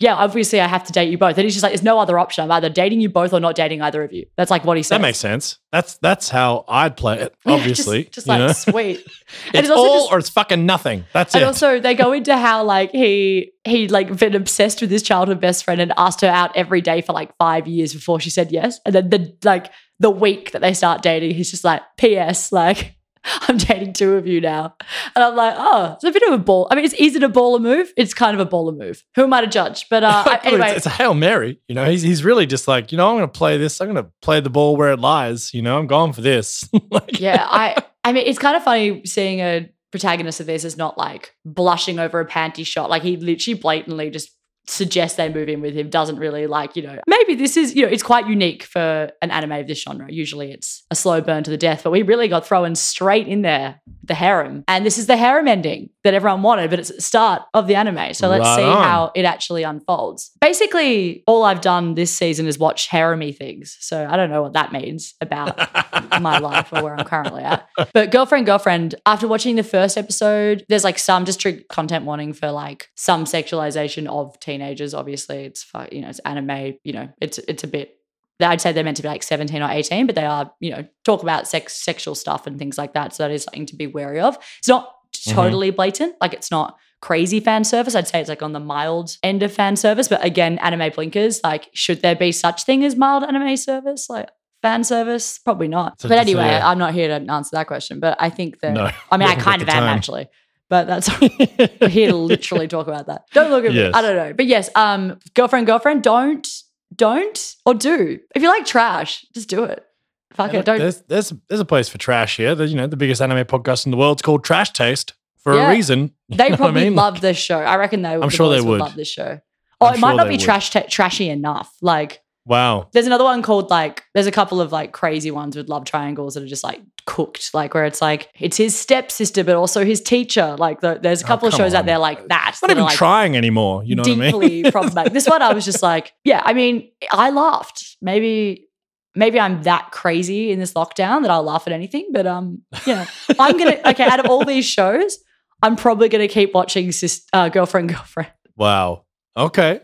yeah, obviously I have to date you both. And he's just like, there's no other option. I'm either dating you both or not dating either of you. That's like what he says. That makes sense. That's that's how I'd play it. Yeah, Obviously, just, just like know? sweet. *laughs* It's it's all just- or it's fucking nothing. That's And it. And also they go into how like he he like been obsessed with his childhood best friend and asked her out every day for like five years before she said yes. And then the like the week that they start dating, he's just like, P.S. like *laughs* I'm dating two of you now. And I'm like, oh, it's a bit of a ball. I mean, it's is it a baller move? It's kind of a baller move. Who am I to judge? But uh, *laughs* I- It's- anyway, it's a hail mary. You know, he's he's really just like, you know, I'm going to play this. I'm going to play the ball where it lies. You know, I'm going for this. *laughs* like, yeah, I I mean, it's kind of funny seeing a protagonist of this is not like blushing over a panty shot. Like he literally blatantly just suggests they move in with him. Doesn't really like you know. Maybe this is you know it's quite unique for an anime of this genre. Usually it's a slow burn to the death, but we really got thrown straight in there the harem, and this is the harem ending that everyone wanted, but it's the start of the anime. So let's Right see on. how it actually unfolds. Basically, all I've done this season is watch harem things. So I don't know what that means about *laughs* my life or where I'm currently at. But girlfriend, girlfriend, after watching the first episode, there's like some just trigger content warning for like some sexualization of teenagers. Obviously, it's you know it's anime. You know it's it's a bit. I'd say they're meant to be like 17 or 18, but they are you know talk about sex, sexual stuff and things like that. So that is something to be wary of. It's not Mhm. totally blatant. Like it's not crazy fan service. I'd say it's like on the mild end of fan service. But again, anime blinkers. Like, should there be such thing as mild anime service? Like fan service? Probably not. So- but anyway, yeah. I'm not here to answer that question. But I think that no. I mean, I *laughs* kind of am time. actually. But that's *laughs* we're here to literally talk about that. Don't look at Yes. me. I don't know. But yes, um, girlfriend, girlfriend, don't, don't, or do. If you like trash, just do it. Fuck it. Don't. There's, there's there's a place for trash here. The, you know, the biggest anime podcast in the world is called Trash Taste for Yeah. a reason. *laughs* You They what I probably mean? love this show. I reckon they. I'm the sure they boys would. love this show. Oh, I'm it might sure not be would. trash ta- trashy enough. Like Wow. there's another one called like there's a couple of like crazy ones with love triangles that are just like cooked, like where it's like it's his stepsister but also his teacher. Like the, there's a Oh, couple of come shows out there like that. Not that even are, like, trying anymore. You know what I mean? deeply *laughs* problematic. This one I was just like, yeah, I mean, I laughed. Maybe maybe I'm that crazy in this lockdown that I'll laugh at anything, but um, you know, I'm gonna *laughs* okay, out of all these shows, I'm probably gonna keep watching sis, uh, girlfriend, girlfriend. Wow. Okay.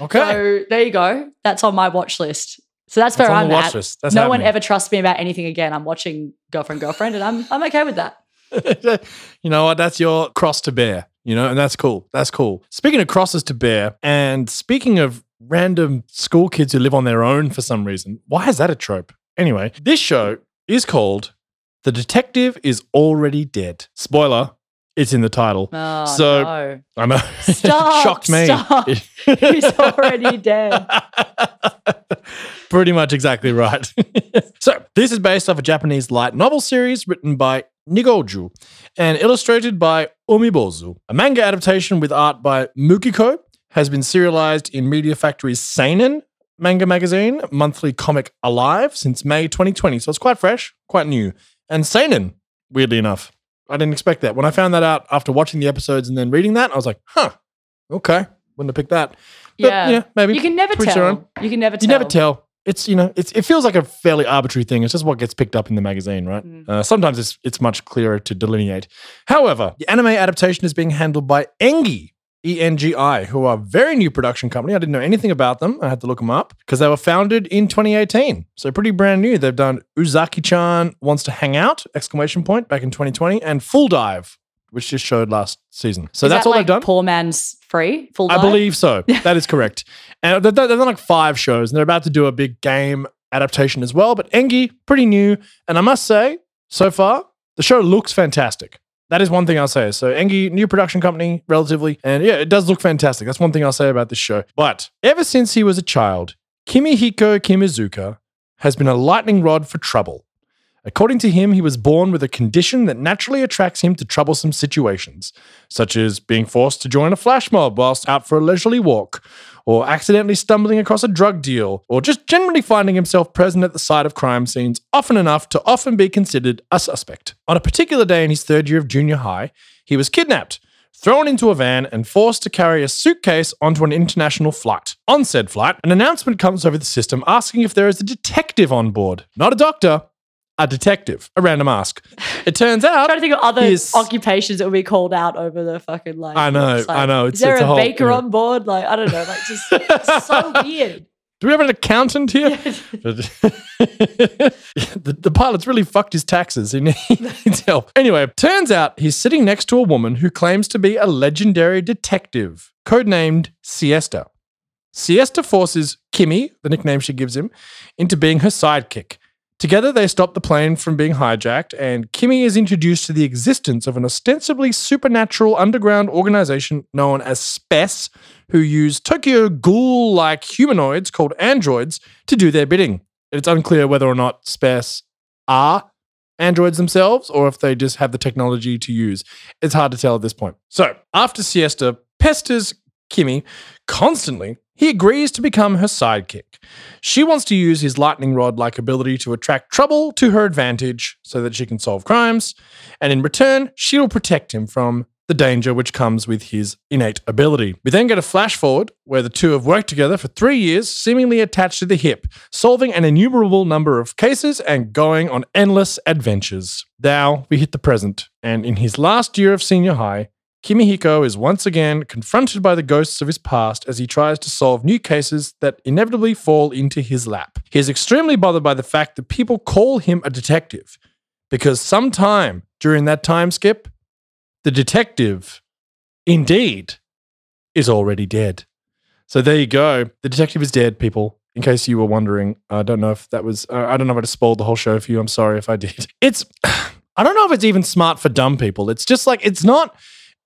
Okay. So there you go. That's on my watch list. So that's, That's where I'm watch at. list. That's no one ever trusts me about anything again. I'm watching girlfriend, girlfriend, and I'm I'm okay with that. *laughs* you know what? That's your cross to bear. You know, and that's cool. That's cool. Speaking of crosses to bear, and speaking of random school kids who live on their own for some reason, why is that a trope? Anyway, this show is called The Detective is Already Dead. Spoiler, it's in the title. Oh So- no. I know. *laughs* Stop, Shocked me. stop. *laughs* He's already dead. *laughs* Pretty much exactly right. so, this is based off a Japanese light novel series written by Nigoju and illustrated by Umibozu. A manga adaptation with art by Mukiko has been serialized in Media Factory's Seinen manga magazine, monthly comic Alive, since May 2020. So it's quite fresh, quite new. And Seinen, weirdly enough, I didn't expect that. When I found that out after watching the episodes and then reading that, I was like, huh, okay, wouldn't have picked that. But, Yeah. yeah, maybe. You can never Twitch your own. tell. You can never tell. You never tell. It's you know, it's it feels like a fairly arbitrary thing. It's just what gets picked up in the magazine, right? Mm. Uh, sometimes it's it's much clearer to delineate. However, the anime adaptation is being handled by Engi, E N G I, who are a very new production company. I didn't know anything about them. I had to look them up because they were founded in 2018, so pretty brand new. They've done Uzaki-chan wants to hang out! Exclamation point back in 2020, and Full Dive, which just showed last season. So Is that's that all like they've done. Poor man's free. Full. Dive? I believe so. *laughs* That is correct. And they've done like five shows, and they're about to do a big game adaptation as well. But Engi, pretty new, and I must say, so far the show looks fantastic. That is one thing I'll say. So Engi, new production company, relatively, and yeah, it does look fantastic. That's one thing I'll say about this show. But ever since he was a child, Kimihiko Kimizuka has been a lightning rod for trouble. According to him, he was born with a condition that naturally attracts him to troublesome situations, such as being forced to join a flash mob whilst out for a leisurely walk, or accidentally stumbling across a drug deal, or just generally finding himself present at the site of crime scenes often enough to often be considered a suspect. On a particular day in his third year of junior high, he was kidnapped, thrown into a van, and forced to carry a suitcase onto an international flight. On said flight, an announcement comes over the system asking if there is a detective on board. Not a doctor, a detective. A random ask. It turns out. I'm trying to think of other His- occupations that will be called out over the fucking like. I know, like, I know, Is there it's a, a whole- baker yeah. on board? Like I don't know. Like just so *laughs* weird. Do we have an accountant here? *laughs* *laughs* The, the pilot's really fucked his taxes. He needs help. Anyway, turns out he's sitting next to a woman who claims to be a legendary detective, codenamed Siesta. Siesta forces Kimmy, the nickname she gives him, into being her sidekick. Together, they stop the plane from being hijacked, and Kimmy is introduced to the existence of an ostensibly supernatural underground organization known as SPES, who use Tokyo ghoul like humanoids called androids to do their bidding. It's unclear whether or not SPES are androids themselves or if they just have the technology to use. It's hard to tell at this point. So, after Siesta pesters Kimmy constantly, he agrees to become her sidekick. She wants to use his lightning rod like ability to attract trouble to her advantage so that she can solve crimes, and in return, she will protect him from the danger which comes with his innate ability. We then get a flash forward where the two have worked together for three years, seemingly attached to the hip, solving an innumerable number of cases and going on endless adventures. Now we hit the present, and in his last year of senior high, Kimihiko is once again confronted by the ghosts of his past as he tries to solve new cases that inevitably fall into his lap. He is extremely bothered by the fact that people call him a detective because sometime during that time skip, the detective, indeed, is already dead. So there you go. The detective is dead, people. In case you were wondering, I don't know if that was, uh, I don't know if I just spoiled the whole show for you. I'm sorry if I did. It's, *sighs* I don't know if it's even smart for dumb people. It's just like, it's not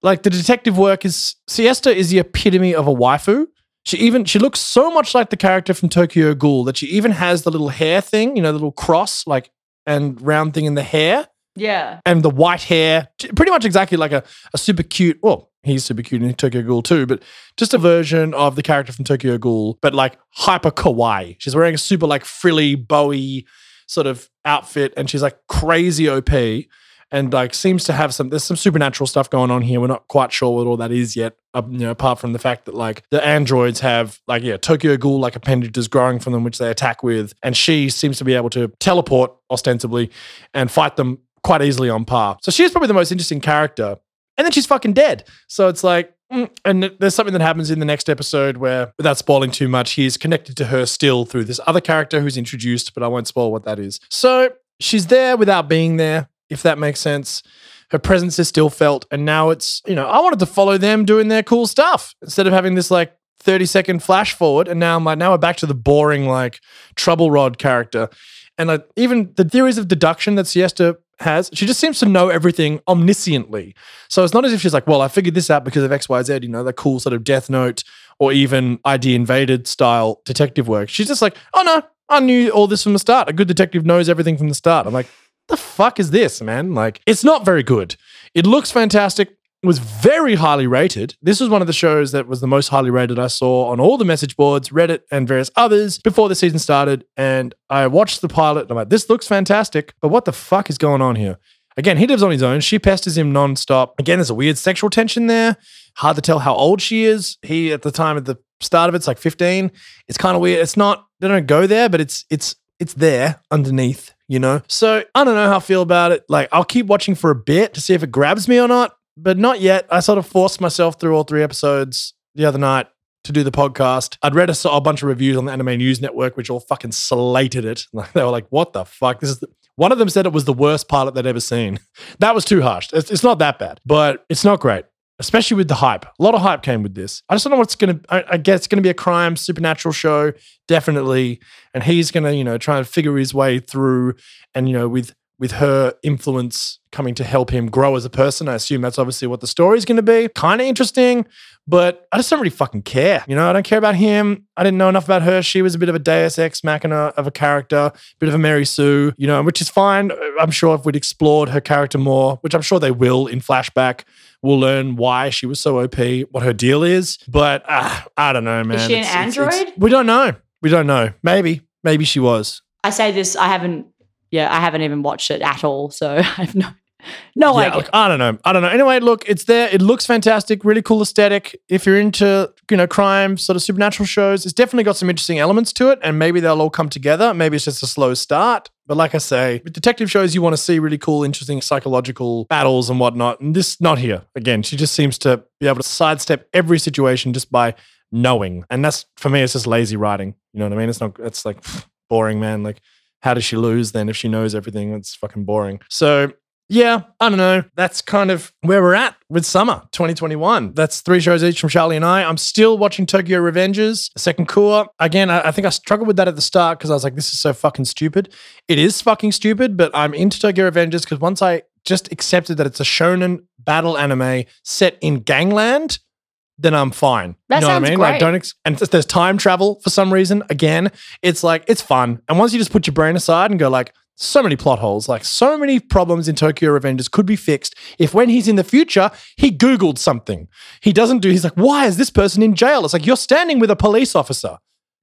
like the detective work is, Siesta is the epitome of a waifu. She even, she looks so much like the character from Tokyo Ghoul that she even has the little hair thing, you know, the little cross, like, and round thing in the hair Yeah. and the white hair, pretty much exactly like a, a super cute. Well, he's super cute in Tokyo Ghoul too, but just a version of the character from Tokyo Ghoul, but like hyper kawaii. She's wearing a super like frilly, bowy sort of outfit, and she's like crazy OP. And like seems to have some there's some supernatural stuff going on here. We're not quite sure what all that is yet. Uh, you know, apart from the fact that like the androids have like yeah Tokyo Ghoul like appendages growing from them, which they attack with, and she seems to be able to teleport ostensibly and fight them quite easily on par. So she's probably the most interesting character. And then she's fucking dead. So it's like, mm, and there's something that happens in the next episode where, without spoiling too much, he's connected to her still through this other character who's introduced, but I won't spoil what that is. So she's there without being there, if that makes sense. Her presence is still felt. And now it's, you know, I wanted to follow them doing their cool stuff instead of having this like 30 second flash forward. And now I'm like, now we're back to the boring, like, trouble rod character. And like, even the theories of deduction that Siesta has, she just seems to know everything omnisciently. So it's not as if she's like, well, I figured this out because of X, Y, Z, you know, the cool sort of Death Note or even ID Invaded style detective work. She's just like, oh no, I knew all this from the start. A good detective knows everything from the start. I'm like, the fuck is this, man? Like, it's not very good. It looks fantastic. It was very highly rated. This was one of the shows that was the most highly rated I saw on all the message boards, Reddit, and various others before the season started. And I watched the pilot and I'm like, this looks fantastic, but what the fuck is going on here? Again, he lives on his own. She pesters him nonstop. Again, there's a weird sexual tension there. Hard to tell how old she is. He, at the time at the start of it, it's like 15. It's kind of weird. It's not, they don't go there, but it's, it's, it's there underneath, you know? So I don't know how I feel about it. Like, I'll keep watching for a bit to see if it grabs me or not, but not yet. I sort of forced myself through all three episodes the other night to do the podcast. I'd read a, a bunch of reviews on the Anime News Network, which all fucking slated it. *laughs* They were like, what the fuck? This is the, one of them said it was the worst pilot they'd ever seen. *laughs* That was too harsh. It's, it's not that bad, but it's not great, especially with the hype. A lot of hype came with this. I just don't know what's going to, I guess it's going to be a crime supernatural show, definitely. And he's going to, you know, try and figure his way through and, you know, with, with her influence coming to help him grow as a person. I assume that's obviously what the story is going to be. Kind of interesting, but I just don't really fucking care. You know, I don't care about him. I didn't know enough about her. She was a bit of a Deus Ex Machina of a character, a bit of a Mary Sue, you know, which is fine. I'm sure if we'd explored her character more, which I'm sure they will in flashback, we'll learn why she was so OP, what her deal is. But uh, I don't know, man. Is she an It's- it's- it's- android? we don't know. We don't know. Maybe. Maybe she was. I say this, I haven't, yeah, I haven't even watched it at all. So *laughs* I have no, no yeah, idea. I don't know. I don't know. Anyway, look, it's there. It looks fantastic. Really cool aesthetic. If you're into, you know, crime, sort of supernatural shows, it's definitely got some interesting elements to it, and maybe they'll all come together. Maybe it's just a slow start. But like I say, with detective shows, you want to see really cool, interesting psychological battles and whatnot. And this not here. Again, she just seems to be able to sidestep every situation just by knowing. And that's for me, it's just lazy writing. You know what I mean? It's not. It's like boring, man. Like, how does she lose then if she knows everything? It's fucking boring. So yeah, I don't know. That's kind of where we're at with summer 2021. That's three shows each from Charlie and I. I'm still watching Tokyo Revengers, second cour. Again, I, I think I struggled with that at the start because I was like, this is so fucking stupid. It is fucking stupid, but I'm into Tokyo Revengers because once I just accepted that it's a shonen battle anime set in gangland, then I'm fine. That you know sounds what I mean? Like, don't ex- and there's time travel for some reason. Again, it's like it's fun. And once you just put your brain aside and go like, so many plot holes, like so many problems in Tokyo Revengers could be fixed if when he's in the future, he Googled something. He doesn't do, he's like, why is this person in jail? It's like, you're standing with a police officer.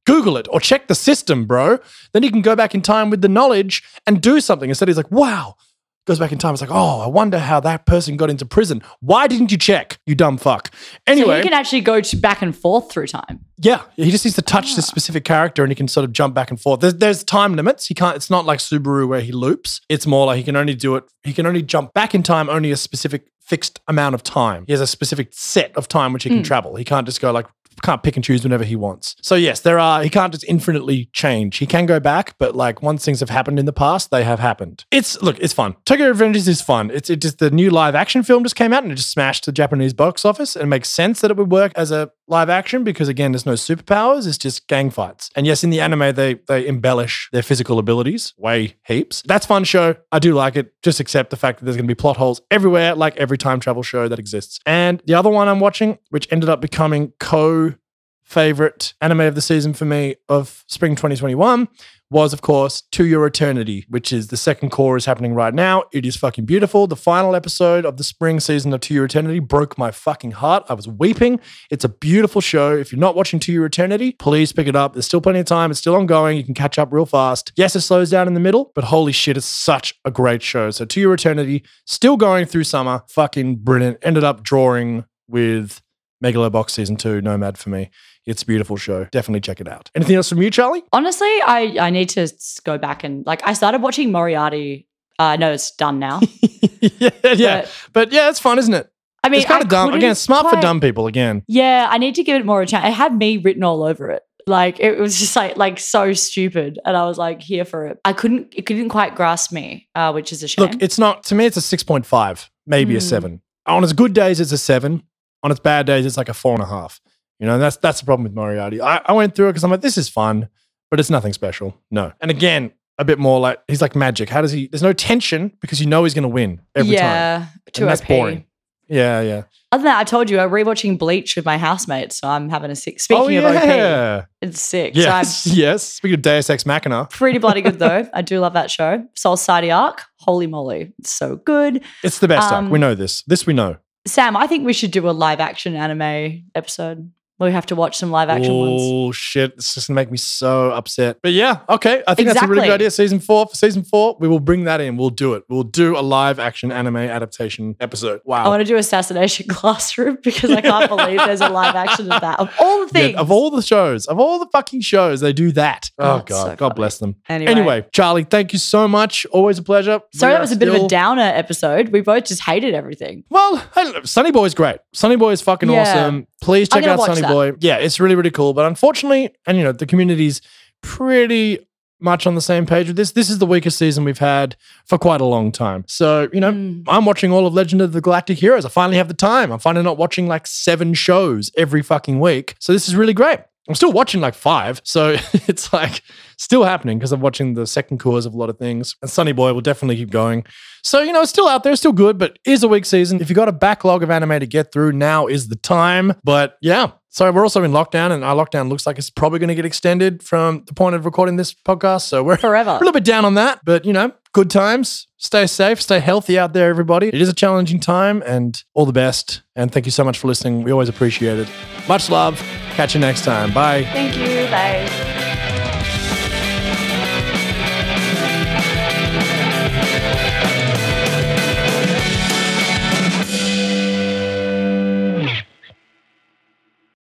Google it or check the system, bro. Then he can go back in time with the knowledge and do something. Instead, he's like, wow. Goes back in time. It's like, oh, I wonder how that person got into prison. Why didn't you check, you dumb fuck? so Anyway, you can actually go to back and forth through time. yeah, he just needs to touch this ah. specific character and he can sort of jump back and forth. There's, there's time limits. He can't. It's not like Subaru where he loops. It's more like he can only do it. He can only jump back in time only a specific fixed amount of time. He has a specific set of time which he can hmm. travel. He can't just go like can't pick and choose whenever he wants. So yes, there are. He can't just infinitely change. He can go back, but like once things have happened in the past, they have happened. It's look, it's fun. Tokyo Revengers is fun. It's it just the new live action film just came out and it just smashed the Japanese box office. And it makes sense that it would work as a live action because again, there's no superpowers. It's just gang fights. And yes, in the anime, they they embellish their physical abilities way heaps. That's fun show. I do like it. Just accept the fact that there's going to be plot holes everywhere, like every time travel show that exists. And the other one I'm watching, which ended up becoming co favorite anime of the season for me of spring 2021 was of course To Your Eternity, which is the second cour is happening right now. It is fucking beautiful. The final episode of the spring season of To Your Eternity broke my fucking heart. I was weeping. It's a beautiful show. If you're not watching To Your Eternity, please pick it up. There's still plenty of time. It's still ongoing. You can catch up real fast. Yes, it slows down in the middle, but holy shit, it's such a great show. So To Your Eternity, still going through summer. Fucking brilliant. Ended up drawing with Megalobox season two, Nomad for me. It's a beautiful show. Definitely check it out. Anything else from you, Charlie? Honestly, I, I need to go back and like I started watching Moriarty. Uh, know it's done now. *laughs* yeah, yeah. But- But yeah, it's fun, isn't it? I mean, it's kind I of dumb. Again, smart for dumb people. Again, Yeah, I need to give it more a chance. It had me written all over it. Like it was just like like so stupid, and I was like here for it. I couldn't it couldn't quite grasp me, uh, which is a shame. look, it's not to me. It's a six point five, maybe a Hmm. seven. On its good days, it's a seven. On its bad days, it's like a four and a half. You know, that's that's the problem with Moriarty. I, I went through it because I'm like, this is fun, but it's nothing special. No. And again, a bit more like he's like magic. How does he? There's no tension because you know he's going to win every time. yeah, too that's boring. Yeah, yeah. Other than that, I told you I'm rewatching Bleach with my housemate, so I'm having a sick. Speaking oh, of OP, yeah. it's sick. Yes, So *laughs* yes. Speaking of Deus Ex Machina, pretty bloody good though. *laughs* I do love that show. Soul Society Arc, holy moly, it's so good. it's the best arc. Um, We know this. This we know. Sam, I think we should do a live action anime episode. We have to watch some live action ones. Oh shit! It's just gonna make me so upset. But yeah, okay. I think that's a really good idea. Season four. For season four, we will bring that in. We'll do it. We'll do a live action anime adaptation episode. Wow. I want to do Assassination *laughs* Classroom because I can't believe there's a live action of that. Of all the Yeah, things. of all the shows, of all the fucking shows, they do that. Oh, Oh, god, so God funny. bless them. Anyway. Anyway, Charlie, thank you so much. Always a pleasure. Sorry, We that was a bit of a downer episode. We both just hated everything. Well. Sunny Boy's great. Sunny Boy is fucking Yeah. awesome. Please check out Sunny. Boy. Yeah, it's really, really cool. But unfortunately, and you know, the community's pretty much on the same page with this. This is the weakest season we've had for quite a long time. So, you know, Mm. I'm watching all of Legend of the Galactic Heroes. I finally have the time. I'm finally not watching like seven shows every fucking week. So this is really great. I'm still watching like five. So *laughs* it's like still happening because I'm watching the second course of a lot of things. And Sunny Boy will definitely keep going. So, you know, it's still out there, still good, but is a weak season. If you got a backlog of anime to get through, now is the time. But yeah. So we're also in lockdown, and our lockdown looks like it's probably going to get extended from the point of recording this podcast. So we're Forever. *laughs* a little bit down on that, but you know, good times. Stay safe, stay healthy out there, everybody. It is a challenging time, and all the best. And thank you so much for listening. We always appreciate it. Much love. Catch you next time. Bye. Thank you. Bye.